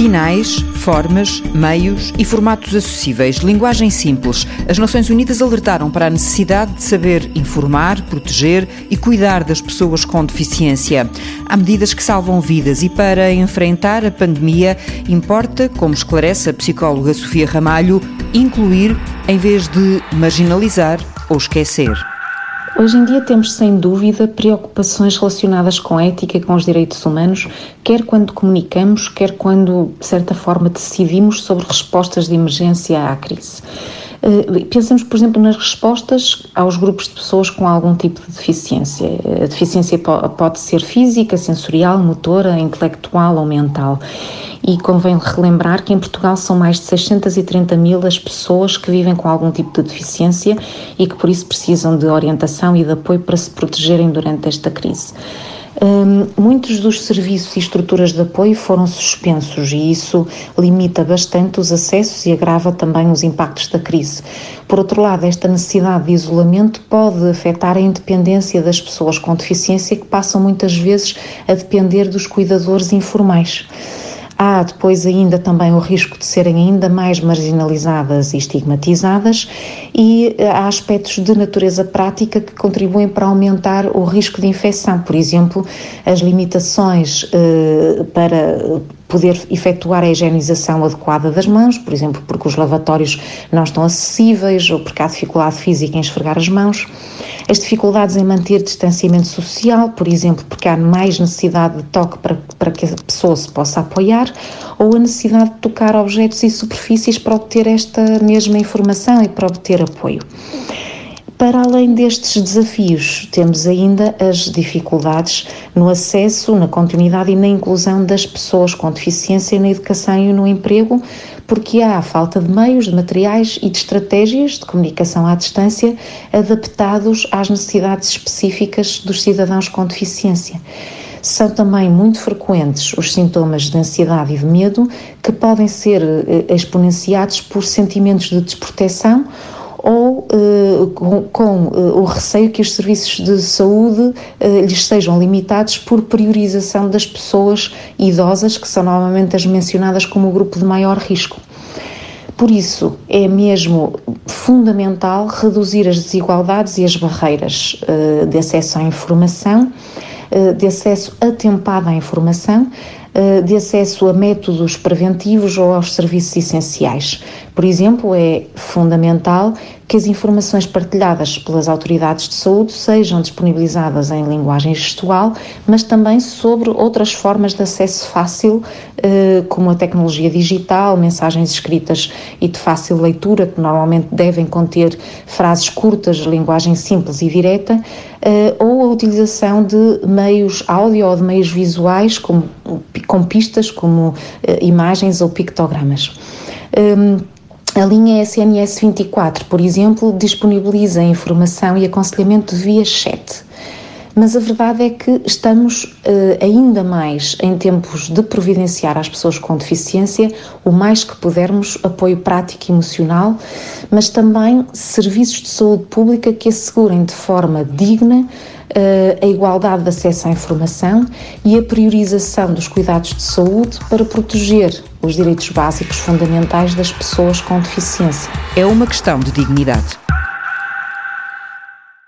Sinais, formas, meios e formatos acessíveis, linguagem simples. As Nações Unidas alertaram para a necessidade de saber informar, proteger e cuidar das pessoas com deficiência. Há medidas que salvam vidas e para enfrentar a pandemia importa, como esclarece a psicóloga Sofia Ramalho, incluir em vez de marginalizar ou esquecer. Hoje em dia temos sem dúvida preocupações relacionadas com a ética e com os direitos humanos, quer quando comunicamos, quer quando, de certa forma, decidimos sobre respostas de emergência à crise. Eh, pensamos, por exemplo, nas respostas aos grupos de pessoas com algum tipo de deficiência. A deficiência pode ser física, sensorial, motora, intelectual ou mental. E convém relembrar que em Portugal são mais de 630 mil as pessoas que vivem com algum tipo de deficiência e que por isso precisam de orientação e de apoio para se protegerem durante esta crise. Um, muitos dos serviços e estruturas de apoio foram suspensos e isso limita bastante os acessos e agrava também os impactos da crise. Por outro lado, esta necessidade de isolamento pode afetar a independência das pessoas com deficiência que passam muitas vezes a depender dos cuidadores informais. Há depois ainda também o risco de serem ainda mais marginalizadas e estigmatizadas, e eh, há aspectos de natureza prática que contribuem para aumentar o risco de infecção. Por exemplo, as limitações eh, para poder efetuar a higienização adequada das mãos, por exemplo, porque os lavatórios não estão acessíveis ou porque há dificuldade física em esfregar as mãos. As dificuldades em manter distanciamento social, por exemplo, porque há mais necessidade de toque para, para que a pessoa se possa apoiar, ou a necessidade de tocar objetos e superfícies para obter esta mesma informação e para obter apoio. Para além destes desafios, temos ainda as dificuldades no acesso, na continuidade e na inclusão das pessoas com deficiência na educação e no emprego, porque há falta de meios, de materiais e de estratégias de comunicação à distância adaptados às necessidades específicas dos cidadãos com deficiência. São também muito frequentes os sintomas de ansiedade e de medo, que podem ser eh, exponenciados por sentimentos de desproteção ou uh, com, com uh, o receio que os serviços de saúde uh, lhes sejam limitados por priorização das pessoas idosas, que são normalmente as mencionadas como o grupo de maior risco. Por isso, é mesmo fundamental reduzir as desigualdades e as barreiras de acesso à informação, de acesso atempado à informação, de acesso a métodos preventivos ou aos serviços essenciais. Por exemplo, é fundamental que as informações partilhadas pelas autoridades de saúde sejam disponibilizadas em linguagem gestual, mas também sobre outras formas de acesso fácil, eh, como a tecnologia digital, mensagens escritas e de fácil leitura, que normalmente devem conter frases curtas, linguagem simples e direta, eh, ou a utilização de meios áudio ou de meios visuais, como, com pistas, como eh, imagens ou pictogramas. Ehm, a linha SNS 24, por exemplo, disponibiliza informação e aconselhamento via chat. Mas a verdade é que estamos uh, ainda mais em tempos de providenciar às pessoas com deficiência o mais que pudermos apoio prático e emocional, mas também serviços de saúde pública que assegurem de forma digna uh, a igualdade de acesso à informação e a priorização dos cuidados de saúde para proteger os direitos básicos fundamentais das pessoas com deficiência. É uma questão de dignidade.